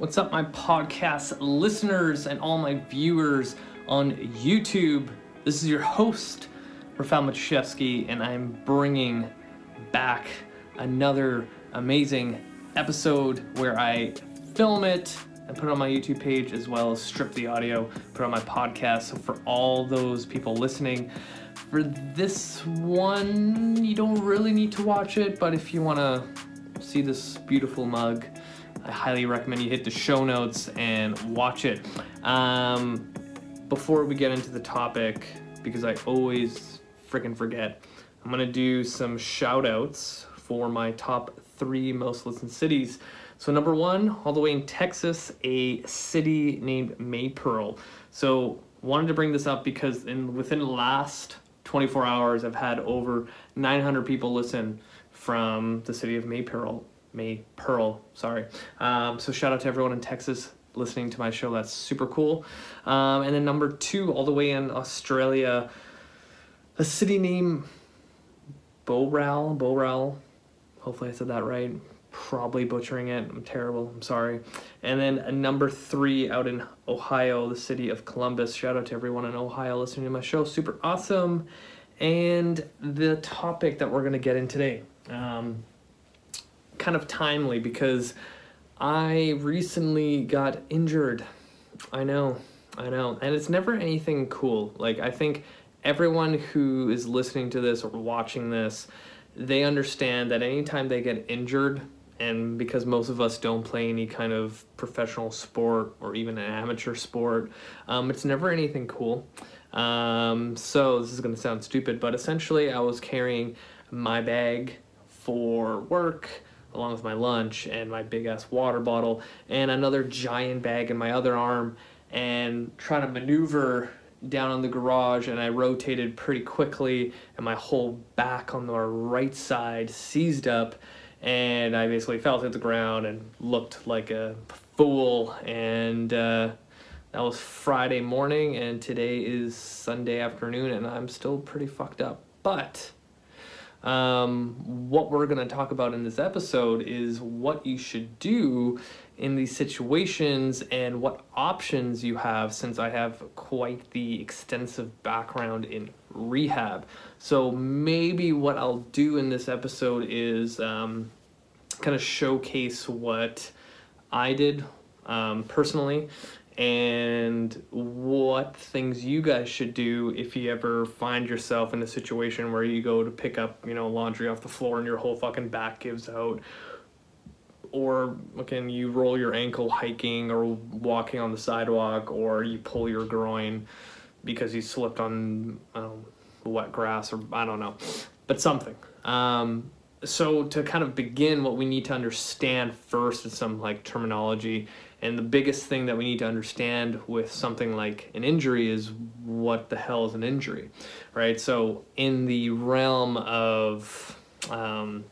What's up, my podcast listeners and all my viewers on YouTube? This is your host, Rafal Matuszewski, and I'm bringing back another amazing episode where I film it and put it on my YouTube page as well as strip the audio, put on my podcast. So, for all those people listening, for this one, you don't really need to watch it, but if you want to see this beautiful mug, I highly recommend you hit the show notes and watch it. Um, before we get into the topic, because I always freaking forget, I'm gonna do some shout outs for my top three most listened cities. So, number one, all the way in Texas, a city named Maypearl. So, wanted to bring this up because in within the last 24 hours, I've had over 900 people listen from the city of Maypearl. May Pearl, sorry. Um, so shout out to everyone in Texas listening to my show. That's super cool. Um, and then number two, all the way in Australia, a city named Bowral. Bowral. Hopefully I said that right. Probably butchering it. I'm terrible. I'm sorry. And then number three out in Ohio, the city of Columbus. Shout out to everyone in Ohio listening to my show. Super awesome. And the topic that we're going to get in today. Um, kind of timely because I recently got injured. I know, I know. And it's never anything cool. Like, I think everyone who is listening to this or watching this, they understand that anytime they get injured, and because most of us don't play any kind of professional sport or even an amateur sport, um, it's never anything cool. Um, so this is going to sound stupid, but essentially, I was carrying my bag for work along with my lunch and my big ass water bottle and another giant bag in my other arm and trying to maneuver down on the garage and I rotated pretty quickly and my whole back on the right side seized up and I basically fell to the ground and looked like a fool and uh, that was Friday morning and today is Sunday afternoon and I'm still pretty fucked up. But um, what we're going to talk about in this episode is what you should do in these situations and what options you have since I have quite the extensive background in rehab. So, maybe what I'll do in this episode is um, kind of showcase what I did um, personally and what things you guys should do if you ever find yourself in a situation where you go to pick up, you know, laundry off the floor and your whole fucking back gives out. Or again, you roll your ankle hiking or walking on the sidewalk, or you pull your groin because you slipped on wet grass, or I don't know, but something. Um, so to kind of begin, what we need to understand first is some like terminology and the biggest thing that we need to understand with something like an injury is what the hell is an injury, right? So, in the realm of um,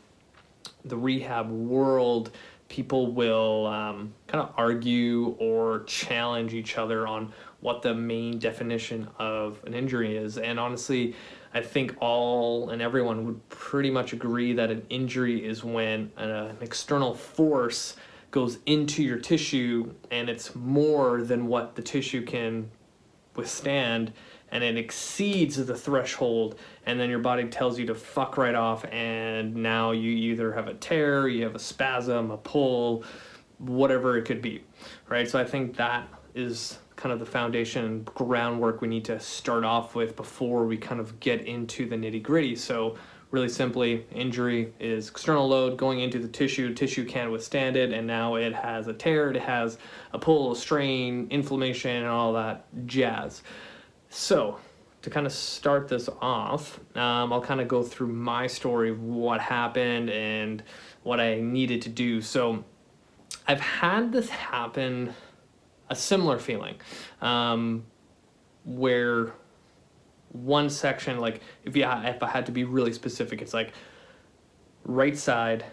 the rehab world, people will um, kind of argue or challenge each other on what the main definition of an injury is. And honestly, I think all and everyone would pretty much agree that an injury is when uh, an external force goes into your tissue and it's more than what the tissue can withstand and it exceeds the threshold and then your body tells you to fuck right off and now you either have a tear you have a spasm a pull whatever it could be right? So i think that is kind of the foundation groundwork we need to start off with before we kind of get into the nitty gritty so really simply, injury is external load going into the tissue. Tissue can't withstand it, and now it has a tear, it has a pull, a strain, inflammation, and all that jazz. So, to kind of start this off, um, I'll kind of go through my story of what happened and what I needed to do. So, I've had this happen, a similar feeling, um, where one section like if you if I had to be really specific, it's like right side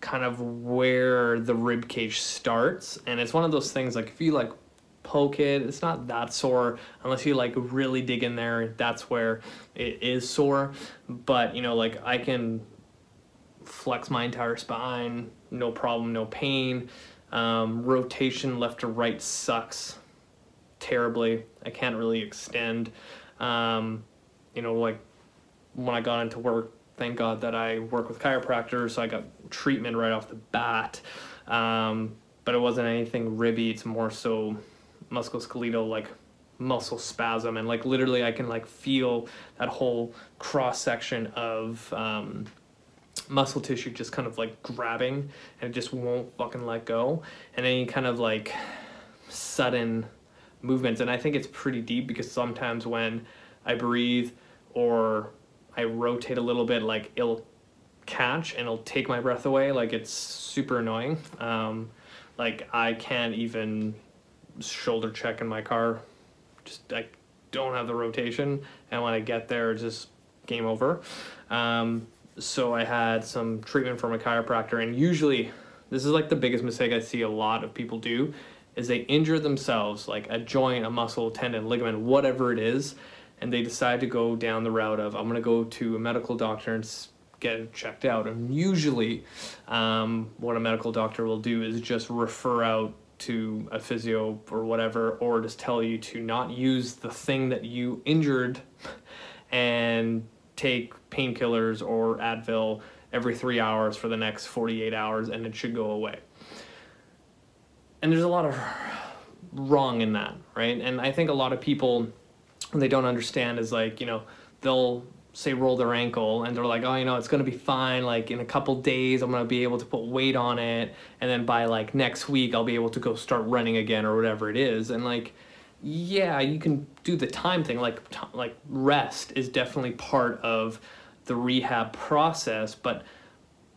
kind of where the rib cage starts and it's one of those things like if you like poke it it's not that sore. Unless you like really dig in there that's where it is sore. But you know like i can flex my entire spine no problem no pain Um, rotation left to right sucks terribly. I can't really extend. Um, you know, like when I got into work, thank God that I work with chiropractors, so I got treatment right off the bat. Um, but it wasn't anything ribby. It's more so musculoskeletal, like muscle spasm, and like literally, I can like feel that whole cross section of um, muscle tissue just kind of like grabbing, and it just won't fucking let go. And any kind of like sudden movements, and I think it's pretty deep because sometimes when I breathe or I rotate a little bit, like it'll catch and it'll take my breath away. Like it's super annoying. Um, like I can't even shoulder check in my car. Just I don't have the rotation, and when I get there, it's just game over. Um, so I had some treatment from a chiropractor, and usually this is like the biggest mistake I see a lot of people do is they injure themselves like a joint, a muscle, tendon, ligament, whatever it is, and they decide to go down the route of I'm gonna go to a medical doctor and get it checked out. And usually, um, what a medical doctor will do is just refer out to a physio or whatever, or just tell you to not use the thing that you injured and take painkillers or Advil every three hours for the next 48 hours and it should go away. And there's a lot of wrong in that, right? And I think a lot of people, they don't understand is like, you know, they'll say roll their ankle and they're like oh you know it's going to be fine like in a couple days i'm going to be able to put weight on it and then by like next week i'll be able to go start running again or whatever it is and like yeah you can do the time thing like t- like rest is definitely part of the rehab process but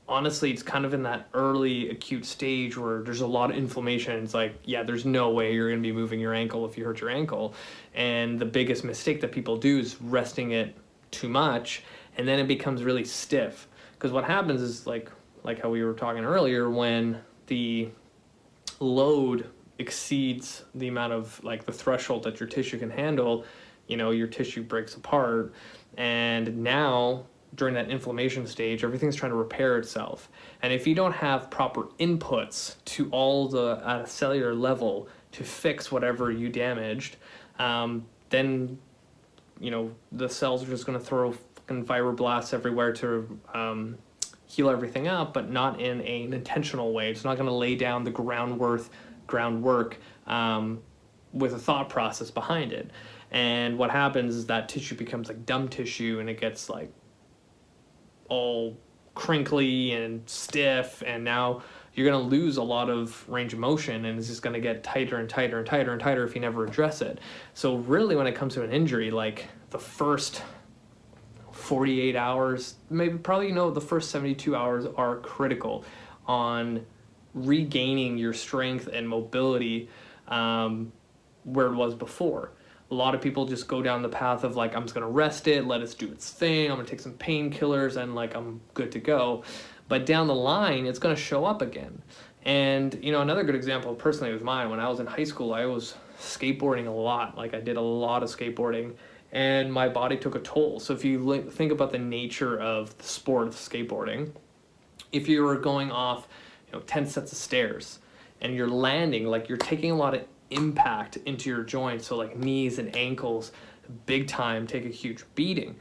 honestly it's kind of in that early acute stage where there's a lot of inflammation. It's like yeah there's no way you're going to be moving your ankle if you hurt your ankle. And the biggest mistake that people do is resting it too much and then it becomes really stiff. Because what happens is like like how we were talking earlier when the load exceeds the amount of like the threshold that your tissue can handle you know your tissue breaks apart and now during that inflammation stage everything's trying to repair itself and if you don't have proper inputs to all the at a cellular level to fix whatever you damaged um, then you know the cells are just going to throw fucking fibroblasts everywhere to um, heal everything up, but not in an intentional way. It's not going to lay down the groundwork groundwork um, with a thought process behind it. And what happens is that tissue becomes like dumb tissue, and it gets like all crinkly and stiff, and now you're going to lose a lot of range of motion and it's just going to get tighter and tighter and tighter and tighter if you never address it. So, really, when it comes to an injury, like the first 48 hours, maybe probably you know the first 72 hours are critical on regaining your strength and mobility um, where it was before. A lot of people just go down the path of like, I'm just gonna rest it, let it do its thing, I'm gonna take some painkillers, and like, I'm good to go. But down the line it's to show up again. And you know another good example personally with mine. When i was in high school i was skateboarding a lot. Like i did a lot of skateboarding and my body took a toll. So if you think about the nature of the sport of skateboarding if you were going off know 10 sets of stairs and you're landing like you're taking a lot of impact into your joints so like knees and ankles big time take a huge beating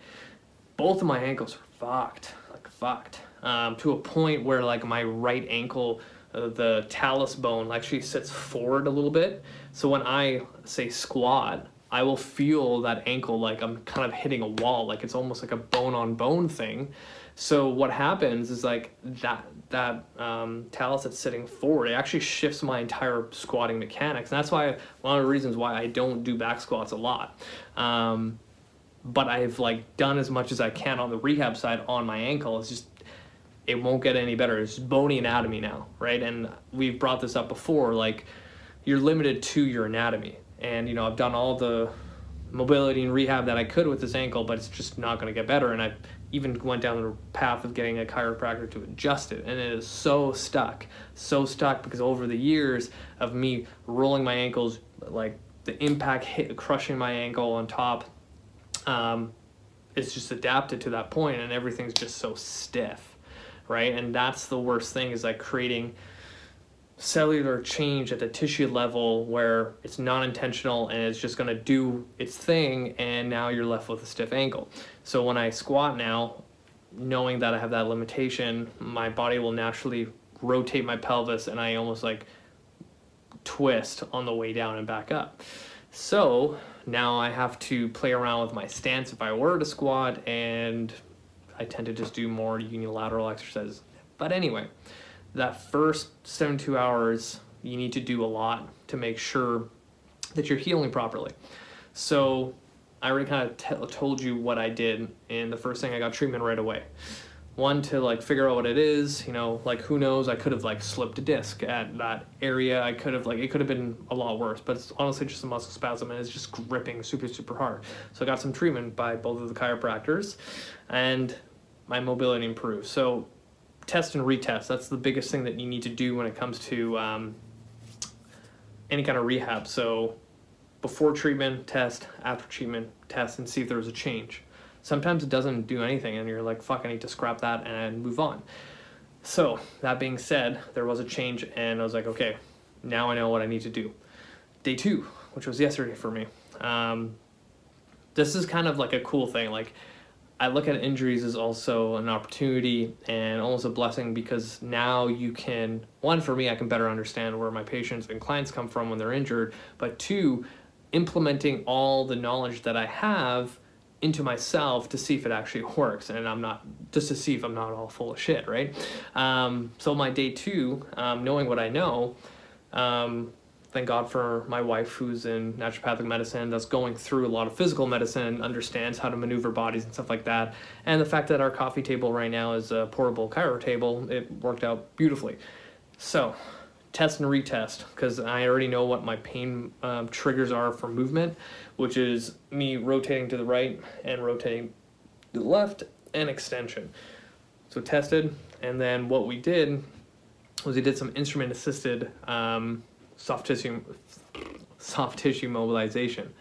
both of my ankles are fucked like fucked um, to a point where like my right ankle, uh, the talus bone actually sits forward a little bit. So when I say squat, I will feel that ankle like I'm kind of hitting a wall, like it's almost like a bone on bone thing. So what happens is like that that um, talus that's sitting forward, it actually shifts my entire squatting mechanics, and that's why one of the reasons why I don't do back squats a lot. Um, but I've like done as much as I can on the rehab side on my ankle. It's just it won't get any better. It's bony anatomy now, right? And we've brought this up before. Like, you're limited to your anatomy. And, you know, I've done all the mobility and rehab that I could with this ankle, but it's just not going to get better. And I even went down the path of getting a chiropractor to adjust it. And it is so stuck, so stuck because over the years of me rolling my ankles, like the impact hit, crushing my ankle on top, um, it's just adapted to that point and everything's just so stiff right? And that's the worst thing is like creating cellular change at the tissue level where it's non intentional and it's just going to do its thing, and now you're left with a stiff ankle. So when I squat now, knowing that I have that limitation, my body will naturally rotate my pelvis and I almost like twist on the way down and back up. So now I have to play around with my stance if I were to squat, and I tend to just do more unilateral exercises. But anyway, that first 72 hours, you need to do a lot to make sure that you're healing properly. So I already kind of t- told you what I did, and the first thing I got treatment right away. One to like figure out what it is, you know, like who knows? I could have like slipped a disc at that area. I could have like it could have been a lot worse, but it's honestly just a muscle spasm and it's just gripping super super hard. So I got some treatment by both of the chiropractors, and my mobility improved. So test and retest. That's the biggest thing that you need to do when it comes to um, any kind of rehab. So before treatment, test, after treatment, test, and see if there's a change. Sometimes it doesn't do anything, and you're like, fuck, I need to scrap that and move on. So, that being said, there was a change, and I was like, okay, now I know what I need to do. Day two, which was yesterday for me. Um, this is kind of like a cool thing. Like, I look at injuries as also an opportunity and almost a blessing because now you can, one, for me, I can better understand where my patients and clients come from when they're injured, but two, implementing all the knowledge that I have into myself to see if it actually works and i'm not just to see if i'm not all full of shit right? Um, so my day two um, knowing what i know um, thank God for my wife who's in naturopathic medicine that's going through a lot of physical medicine, and understands how to maneuver bodies and stuff like that. And the fact that our coffee table right now is a portable chiro table, it worked out beautifully. So, test and retest because I already know what my pain um, triggers are for movement, which is me rotating to the right and rotating to the left and extension. So, tested, and then what we did was we did some instrument assisted. Um, soft tissue soft tissue mobilization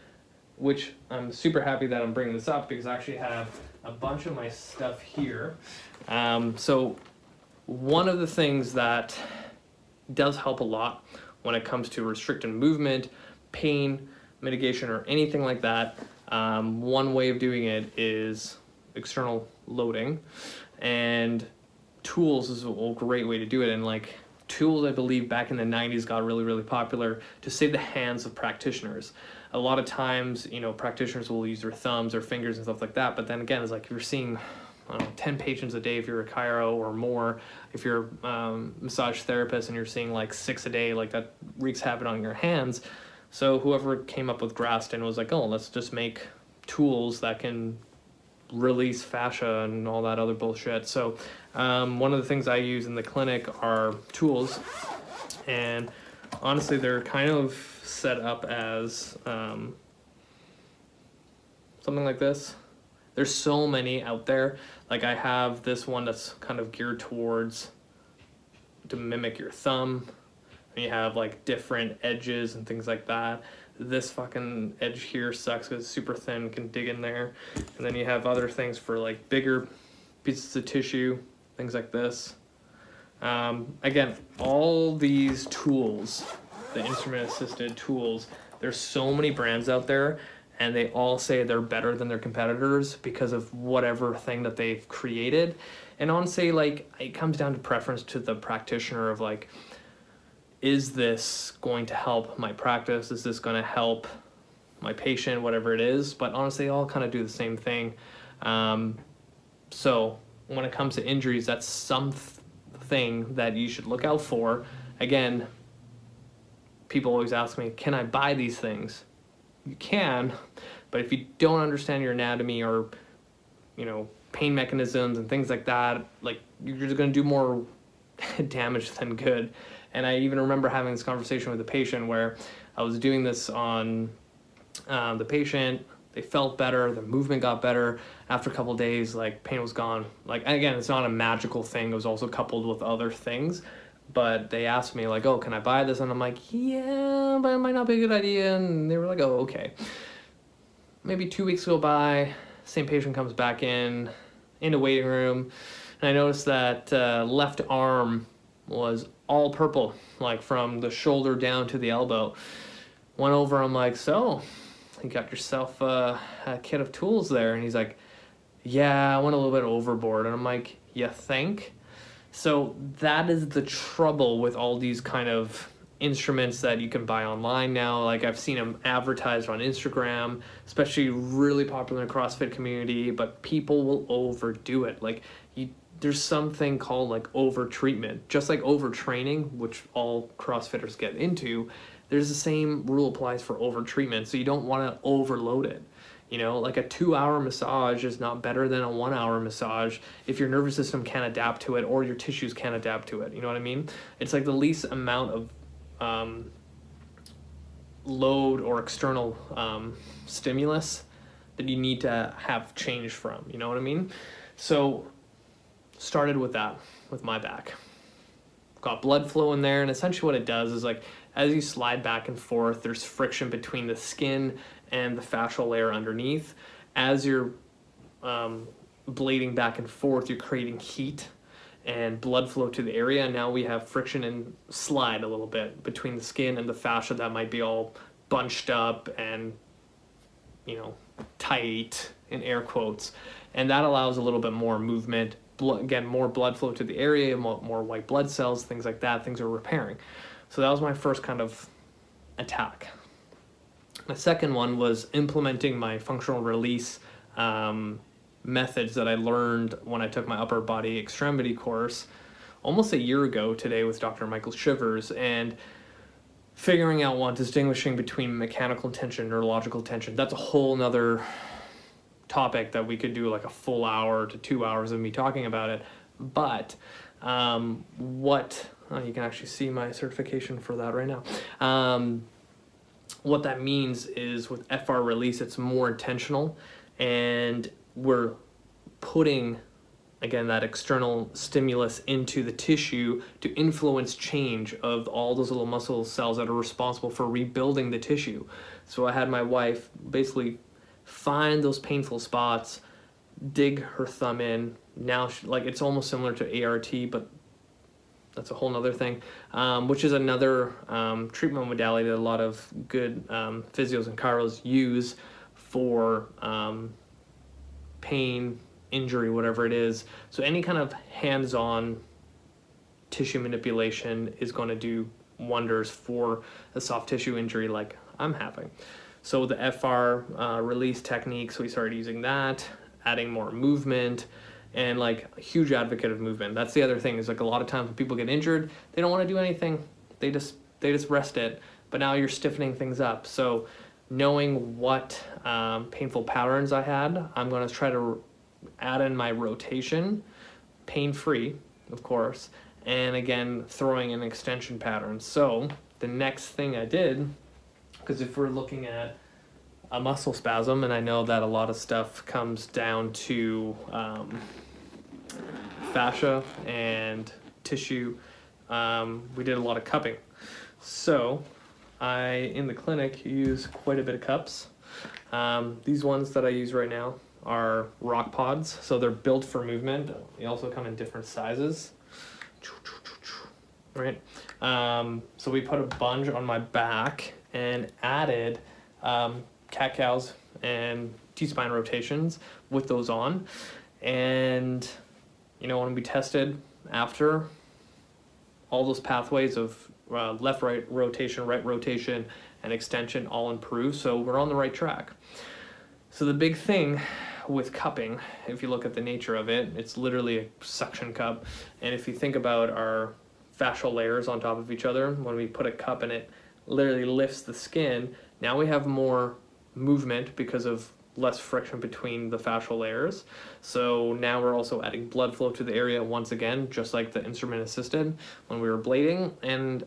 which i'm super happy that i'm bringing this up because i actually have a bunch of my stuff here. Um, so one of the things that does help a lot when it comes to restricted movement pain mitigation or anything like that um, one way of doing it is external loading. And tools is a great way to do it. And like tools I believe back in the 90s got really really popular to save the hands of practitioners. A lot of times, you know, practitioners will use their thumbs or fingers and stuff like that, but then again, it's like if you're seeing know, 10 patients a day if you're a chiro or more. If you're a um, massage therapist and you're seeing like six a day, like that wreaks havoc on your hands. So whoever came up with Graston was like, oh, let's just make tools that can release fascia and all that other bullshit. So, um, one of the things I use in the clinic are tools, and honestly, they're kind of set up as um, something like this. There's so many out there. Like I have this one that's kind of geared towards to mimic your thumb. And you have like different edges and things like that this fucking edge here sucks because it's super thin, can dig in there. And then you have other things for like bigger pieces of tissue, things like this. Um, again, all these tools, the instrument assisted tools, there's so many brands out there and they all say they're better than their competitors because of whatever thing that they've created. And honestly, like it comes down to preference to the practitioner of like, is this going to help my practice? Is this going to help my patient, whatever it is? But honestly, they all kind of do the same thing. Um, so when it comes to injuries, that's something that you should look out for. Again, people always ask me, can I buy these things? You can, but if you don't understand your anatomy or, you know, pain mechanisms and things like that, like you're just going to do more damage than good. And I even remember having this conversation with a patient where I was doing this on um, the patient. They felt better, their movement got better. After a couple days, like pain was gone. Like again, it's not a magical thing. It was also coupled with other things. But they asked me like, "Oh, can I buy this?" And I'm like, "Yeah, but it might not be a good idea." And they were like, "Oh, okay." Maybe two weeks go by. Same patient comes back in, in the waiting room, and I noticed that uh, left arm was all purple, like from the shoulder down to the elbow. Went over, I'm like, so, you got yourself a, a kit of tools there. And he's like, yeah, I went a little bit overboard. And I'm like, you think? So that is the trouble with all these kind of instruments that you can buy online now. Like I've seen them advertised on Instagram, especially really popular in the CrossFit community, but people will overdo it. Like you there's something called like over treatment. Just like overtraining, which all CrossFitters get into, there's the same rule applies for over treatment. So you don't want to overload it. You know, like a two hour massage is not better than a one hour massage if your nervous system can't adapt to it or your tissues can't adapt to it. You know what I mean? It's like the least amount of um, load or external um, stimulus that you need to have change from. You know what I mean? So, started with that, with my back. Got blood flow in there, and essentially what it does is like as you slide back and forth, there's friction between the skin and the fascial layer underneath. As you're um, blading back and forth, you're creating heat and blood flow to the area. Now we have friction and slide a little bit between the skin and the fascia that might be all bunched up and, you know, tight in air quotes. And that allows a little bit more movement, blood, again, more blood flow to the area, more, more white blood cells, things like that. Things are repairing. So that was my first kind of attack. My second one was implementing my functional release um, methods that I learned when I took my upper body extremity course almost a year ago today with Dr. Michael Shivers and figuring out one distinguishing between mechanical tension and neurological tension that's a whole nother topic that we could do like a full hour to two hours of me talking about it. But um, what oh, you can actually see my certification for that right now. Um, what that means is with fr release it's more intentional and we're putting again that external stimulus into the tissue to influence change of all those little muscle cells that are responsible for rebuilding the tissue. So i had my wife basically find those painful spots dig her thumb in now she, like it's almost similar to ART but that's a whole nother thing um, which is another um, treatment modality that a lot of good um, physios and chiros use for um, pain, injury, whatever it is. So any kind of hands-on tissue manipulation is going to do wonders for a soft tissue injury like I'm having. So the FR uh, release techniques, we started using that, adding more movement, and like a huge advocate of movement. That's the other thing is like a lot of times when people get injured, they don't want to do anything. They just they just rest it. But now you're stiffening things up. So knowing what um, painful patterns I had, I'm going to try to add in my rotation, pain free, of course, and again, throwing in extension patterns. So the next thing I did, because if we're looking at a muscle spasm, and I know that a lot of stuff comes down to um, fascia and tissue, um, we did a lot of cupping. So I, in the clinic, use quite a bit of cups. Um, these ones that I use right now are RockPods, so they're built for movement. They also come in different sizes. Right? Um, so we put a bunch on my back and added um, cat cows and T-spine rotations with those on. And, you know, when we tested after all those pathways of uh, left right rotation, right rotation, and extension all improve. So we're on the right track. So the big thing with cupping, if you look at the nature of it, it's literally a suction cup. And if you think about our fascial layers on top of each other, when we put a cup in it, literally lifts the skin. Now we have more movement because of less friction between the fascial layers. So now we're also adding blood flow to the area once again, just like the instrument assisted when we were blading. And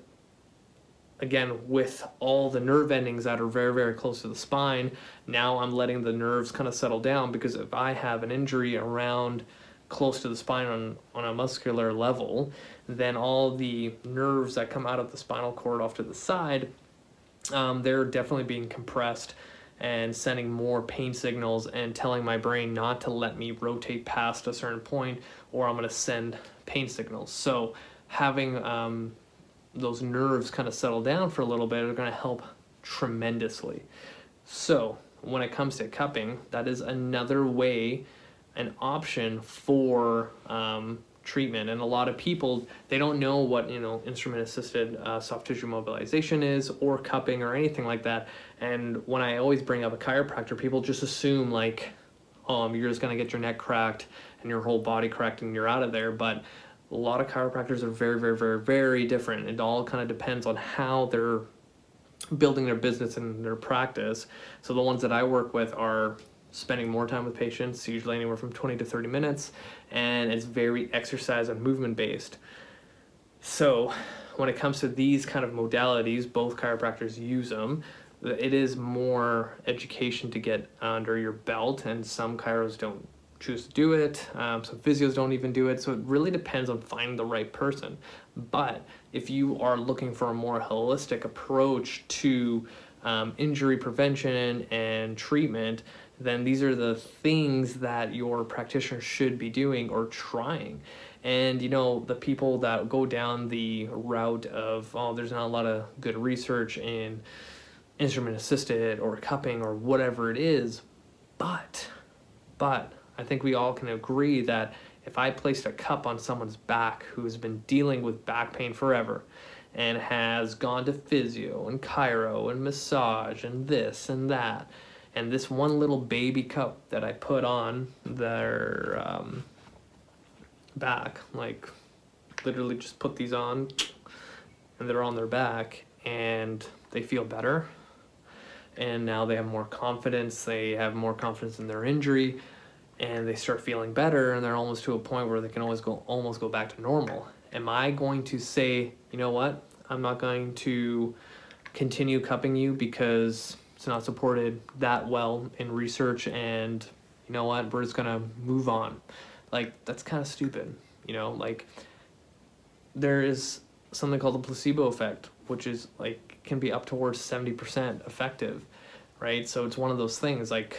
again, with all the nerve endings that are very, very close to the spine, now I'm letting the nerves kind of settle down because if I have an injury around close to the spine on, on a muscular level, then all the nerves that come out of the spinal cord off to the side, um, they're definitely being compressed and sending more pain signals and telling my brain not to let me rotate past a certain point or I'm going to send pain signals. So having um, those nerves kind of settle down for a little bit are going to help tremendously. So, when it comes to cupping, that is another way, an option for um, treatment. And a lot of people they don't know what you know instrument assisted uh, soft tissue mobilization is or cupping or anything like that. And when I always bring up a chiropractor, people just assume like, um, you're just gonna get your neck cracked and your whole body cracked and you're out of there. But a lot of chiropractors are very, very, very, very different. It all kind of depends on how they're building their business and their practice. So the ones that I work with are spending more time with patients, usually anywhere from 20 to 30 minutes, and it's very exercise and movement based. So when it comes to these kind of modalities, both chiropractors use them. It is more education to get under your belt, and some chiros don't choose to do it. Um, some physios don't even do it. So it really depends on finding the right person. But if you are looking for a more holistic approach to um, injury prevention and treatment, then these are the things that your practitioner should be doing or trying. And you know, the people that go down the route of, oh, there's not a lot of good research in instrument assisted or cupping or whatever it is, but, but I think we all can agree that if I placed a cup on someone's back who's been dealing with back pain forever and has gone to physio and chiro and massage and this and that, and this one little baby cup that I put on their um, back, like literally just put these on and they're on their back and they feel better. And now they have more confidence they have more confidence in their injury and they start feeling better and they're almost to a point where they can always go almost go back to normal. Am i going to say you know what? I'm not going to continue cupping you because it's not supported that well in research and you know what we're just gonna move on like that's kind of stupid you know like there is something called the placebo effect which is like can be up towards 70% effective right so it's one of those things like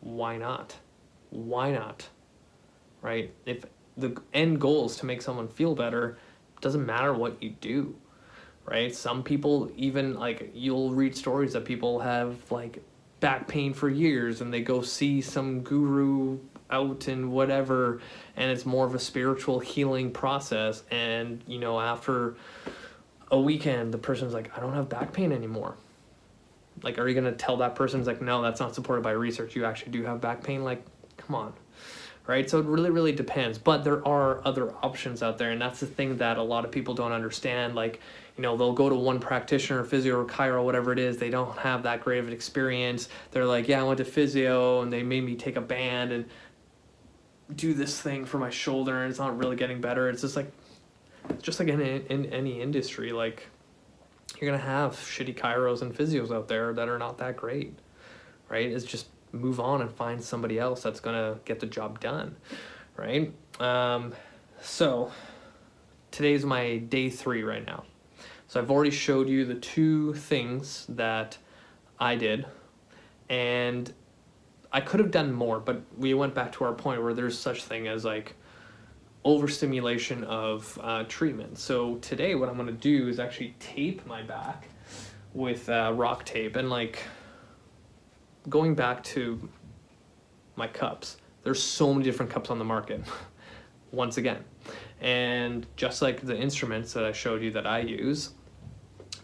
why not why not? Right? If the end goal is to make someone feel better, doesn't matter what you do. Right? Some people even like you'll read stories that people have like back pain for years and they go see some guru out and whatever and it's more of a spiritual healing process and you know after a weekend the person's like I don't have back pain anymore like are you going to tell that person's like no that's not supported by research you actually do have back pain like Come on. Right? So it really, really depends. But there are other options out there. And that's the thing that a lot of people don't understand. Like, you know, they'll go to one practitioner, physio or chiro, whatever it is. They don't have that great of an experience. They're like, yeah, I went to physio and they made me take a band and do this thing for my shoulder and it's not really getting better. It's just like, just like in, in any industry, like you're to have shitty chiros and physios out there that are not that great, right? It's just move on and find somebody else that's gonna get the job done, right? Um, so today's my day three right now. So I've already showed you the two things that I did, and I could have done more, but we went back to our point where there's such thing as like overstimulation of uh, treatment. So today, what I'm gonna do is actually tape my back with uh, RockTape and like going back to my cups, there's so many different cups on the market. Once again, and just like the instruments that I showed you that I use,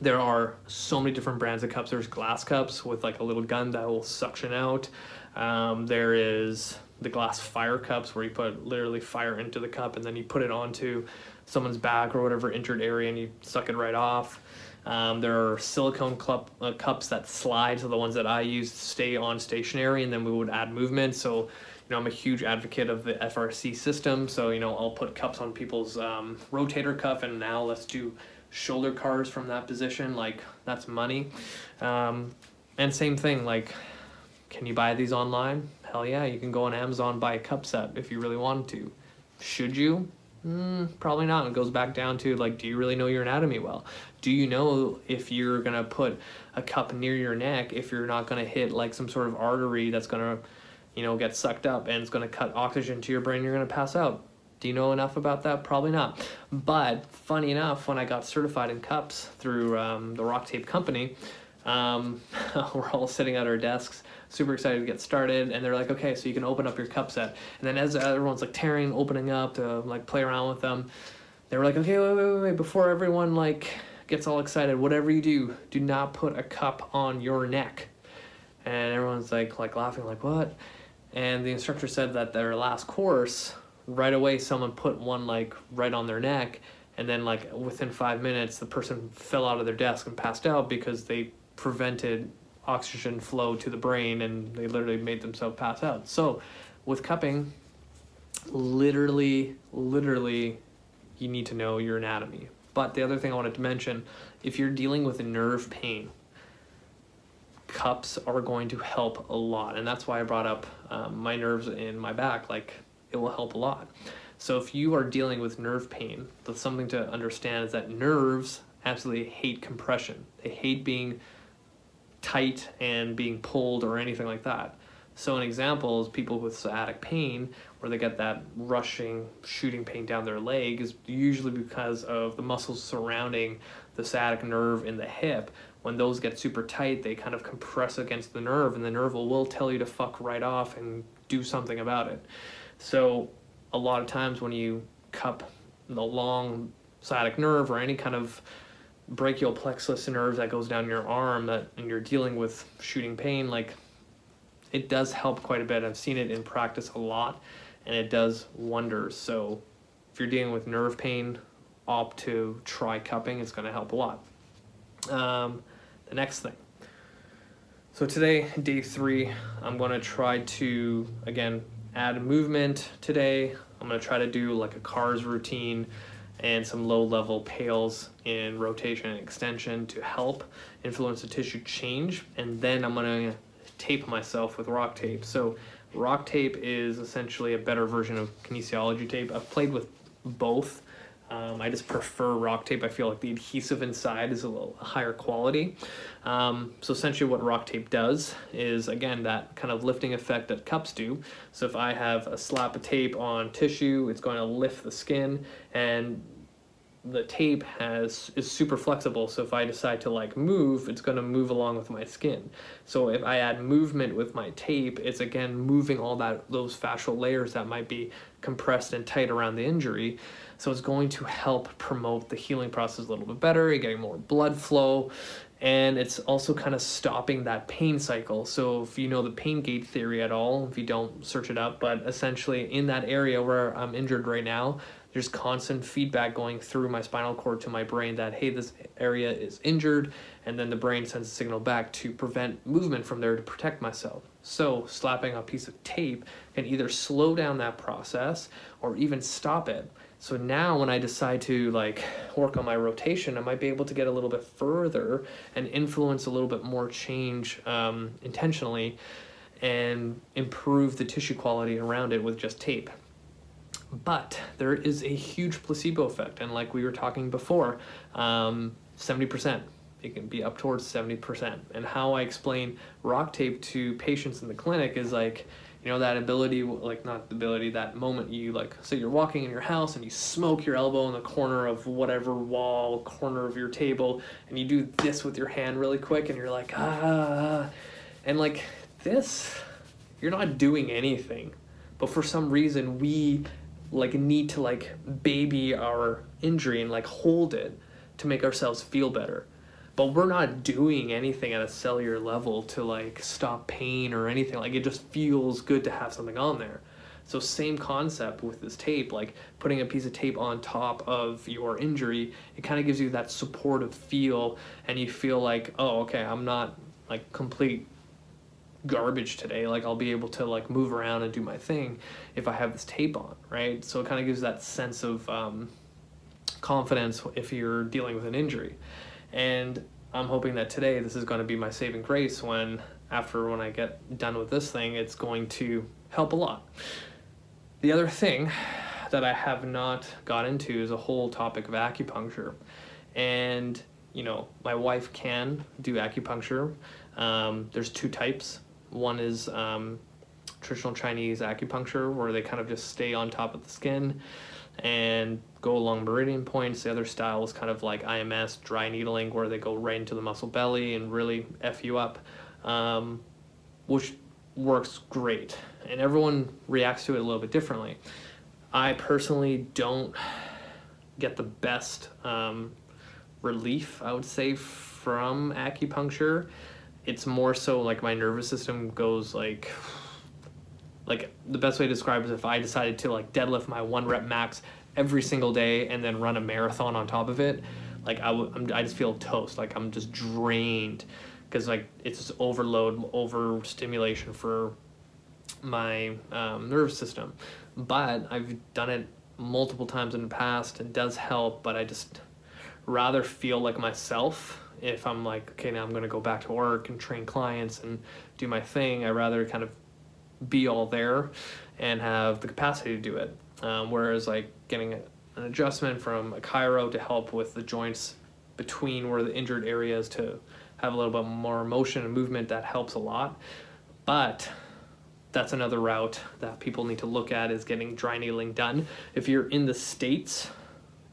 there are so many different brands of cups. There's glass cups with like a little gun that will suction out. Um, there is the glass fire cups where you put literally fire into the cup and then you put it onto someone's back or whatever injured area and you suck it right off. Um, there are silicone clup, uh, cups that slide, so the ones that I use stay on stationary, and then we would add movement. So, you know, I'm a huge advocate of the FRC system. So, you know, I'll put cups on people's um, rotator cuff, and now let's do shoulder CARs from that position. Like, that's money. Um, and same thing, like, can you buy these online? Hell yeah, you can go on Amazon buy a cup set if you really wanted to. Should you? Mm, probably not. It goes back down to like, do you really know your anatomy well? Do you know if you're gonna put a cup near your neck if you're not gonna hit like some sort of artery that's gonna, you know, get sucked up and it's gonna cut oxygen to your brain? You're gonna pass out. Do you know enough about that? Probably not. But funny enough, when I got certified in cups through um, the Rock Tape Company, um, we're all sitting at our desks, super excited to get started, and they're like, okay, so you can open up your cup set. And then as everyone's like tearing, opening up to like play around with them, they were like, okay, wait, wait, wait, wait, before everyone like gets all excited, whatever you do, do not put a cup on your neck. And everyone's like, like laughing, like what? And the instructor said that their last course right away someone put one like right on their neck and then like within five minutes the person fell out of their desk and passed out because they prevented oxygen flow to the brain and they literally made themselves pass out. So with cupping literally literally you need to know your anatomy. But the other thing i wanted to mention if you're dealing with nerve pain cups are going to help a lot. And that's why i brought up um, my nerves in my back. Like it will help a lot. So if you are dealing with nerve pain, something to understand is that nerves absolutely hate compression. They hate being tight and being pulled or anything like that. So an example is people with sciatic pain where they get that rushing shooting pain down their leg is usually because of the muscles surrounding the sciatic nerve in the hip. When those get super tight, they kind of compress against the nerve and the nerve will, will tell you to fuck right off and do something about it. So a lot of times when you cup the long sciatic nerve or any kind of brachial plexus nerve that goes down your arm that and you're dealing with shooting pain like it does help quite a bit. I've seen it in practice a lot and it does wonders. So if you're dealing with nerve pain opt to try cupping. It's going to help a lot. Um, the next thing. So today day three i'm going to try to again add movement today. I'm gonna try to do like a CARs routine and some low level PAILs in rotation and extension to help influence the tissue change. And then I'm gonna tape myself with RockTape. So RockTape is essentially a better version of kinesiology tape. I've played with both um, I just prefer RockTape. I feel like the adhesive inside is a little higher quality. Um, so essentially what RockTape does is, again, that kind of lifting effect that cups do. So if I have a slap of tape on tissue, it's going to lift the skin and the tape has is super flexible so if i decide to like move it's going to move along with my skin so if i add movement with my tape it's again moving all that those fascial layers that might be compressed and tight around the injury so it's going to help promote the healing process a little bit better, you're getting more blood flow, and it's also kind of stopping that pain cycle. So if you know the pain gate theory at all, if you don't search it up, but essentially in that area where I'm injured right now, there's constant feedback going through my spinal cord to my brain that hey this area is injured and then the brain sends a signal back to prevent movement from there to protect myself so slapping a piece of tape can either slow down that process or even stop it so now when I decide to like work on my rotation, I might be able to get a little bit further and influence a little bit more change um, intentionally and improve the tissue quality around it with just tape. But there is a huge placebo effect, and like we were talking before, um, 70%. It can be up towards 70%. And how I explain RockTape to patients in the clinic is like, you know that ability like not the ability that moment you like say you're walking in your house and you smoke your elbow in the corner of whatever wall corner of your table and you do this with your hand really quick and you're like ah and like this you're not doing anything but for some reason we like need to like baby our injury and like hold it to make ourselves feel better. But we're not doing anything at a cellular level to like stop pain or anything. Like it just feels good to have something on there. So same concept with this tape like putting a piece of tape on top of your injury it kind of gives you that supportive feel and you feel like oh okay i'm not like complete garbage today like i'll be able to like move around and do my thing if i have this tape on right so it kind of gives that sense of um, confidence if you're dealing with an injury and I'm hoping that today this is going to be my saving grace when, after when I get done with this thing, it's going to help a lot. The other thing that I have not got into is a whole topic of acupuncture. And, you know, my wife can do acupuncture. Um, there's two types. One is um, traditional Chinese acupuncture, where they kind of just stay on top of the skin and go along meridian points. The other style is kind of like IMS, dry needling, where they go right into the muscle belly and really F you up, um, which works great. And everyone reacts to it a little bit differently. I personally don't get the best um, relief, I would say, from acupuncture. It's more so like my nervous system goes like like the best way to describe is if I decided to like deadlift my one rep max every single day and then run a marathon on top of it, like I would I'm, I just feel toast. Like I'm just drained because like it's just overload, over stimulation for my um, nervous system. But I've done it multiple times in the past. It does help, but I just rather feel like myself if I'm like, okay, now I'm going to go back to work and train clients and do my thing. I'd rather kind of be all there and have the capacity to do it. Um, whereas like getting an adjustment from a chiro to help with the joints between where the injured areas to have a little bit more motion and movement that helps a lot. But that's another route that people need to look at is getting dry needling done. If you're in the states,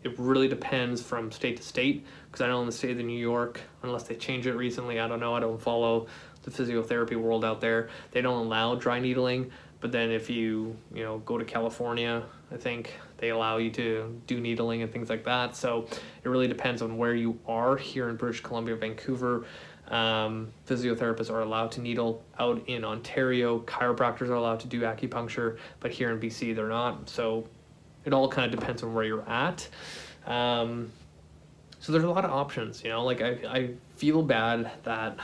it really depends from state to state because I know in the state of New York, unless they change it recently, I don't know. I don't follow the physiotherapy world out there. They don't allow dry needling, but then if you you know go to California, I think they allow you to do needling and things like that. So it really depends on where you are here in British Columbia, Vancouver. Um, physiotherapists are allowed to needle out in Ontario. Chiropractors are allowed to do acupuncture, but here in BC they're not. So it all kind of depends on where you're at. Um, so there's a lot of options, you know. Like I, I feel bad that,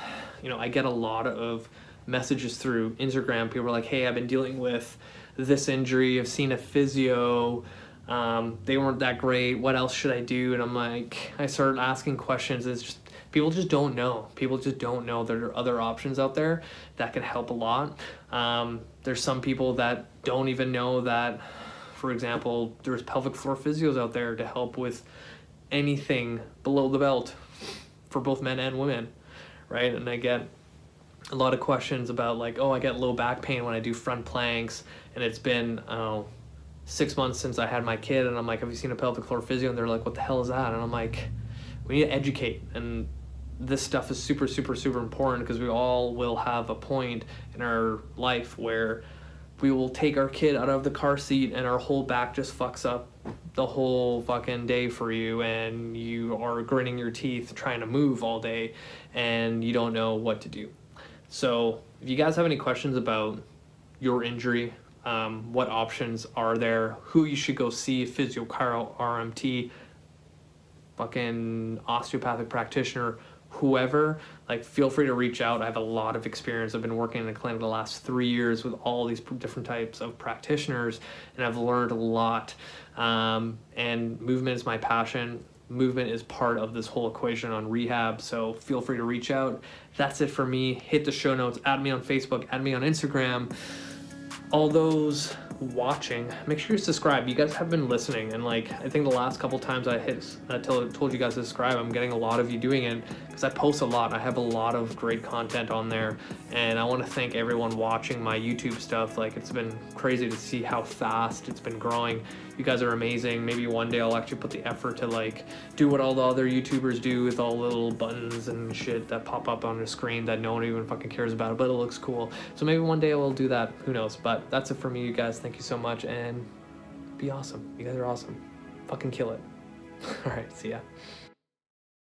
you know, I get a lot of messages through Instagram. People are like, "Hey, I've been dealing with this injury. I've seen a physio. Um, they weren't that great. What else should I do?" And I'm like, I started asking questions. It's just people just don't know. People just don't know there are other options out there that can help a lot. Um, there's some people that don't even know that, for example, there's pelvic floor physios out there to help with anything below the belt for both men and women, right? And I get a lot of questions about like, oh, I get low back pain when I do front planks, and it's been I six months since I had my kid, and I'm like, have you seen a pelvic floor physio? And they're like, what the hell is that? And I'm like, we need to educate, and this stuff is super, super, super important because we all will have a point in our life where we will take our kid out of the car seat and our whole back just fucks up the whole fucking day for you and you are gritting your teeth trying to move all day and you don't know what to do. So, if you guys have any questions about your injury, um, what options are there, who you should go see, physio, chiro, RMT, fucking osteopathic practitioner, whoever, like feel free to reach out. I have a lot of experience. I've been working in the clinic the last three years with all these different types of practitioners, and I've learned a lot. Um, and movement is my passion. Movement is part of this whole equation on rehab. So feel free to reach out. That's it for me. Hit the show notes. Add me on Facebook. Add me on Instagram. All those watching, make sure you subscribe. You guys have been listening, and like I think the last couple times I hit, I told, told you guys to subscribe. I'm getting a lot of you doing it because I post a lot. I have a lot of great content on there, and I want to thank everyone watching my YouTube stuff. Like it's been crazy to see how fast it's been growing. You guys are amazing. Maybe one day I'll actually put the effort to like do what all the other YouTubers do with all the little buttons and shit that pop up on the screen that no one even fucking cares about, but it looks cool. So maybe one day I will do that. Who knows? But that's it for me, you guys. Thank you so much and be awesome. You guys are awesome. Fucking kill it. All right, see ya.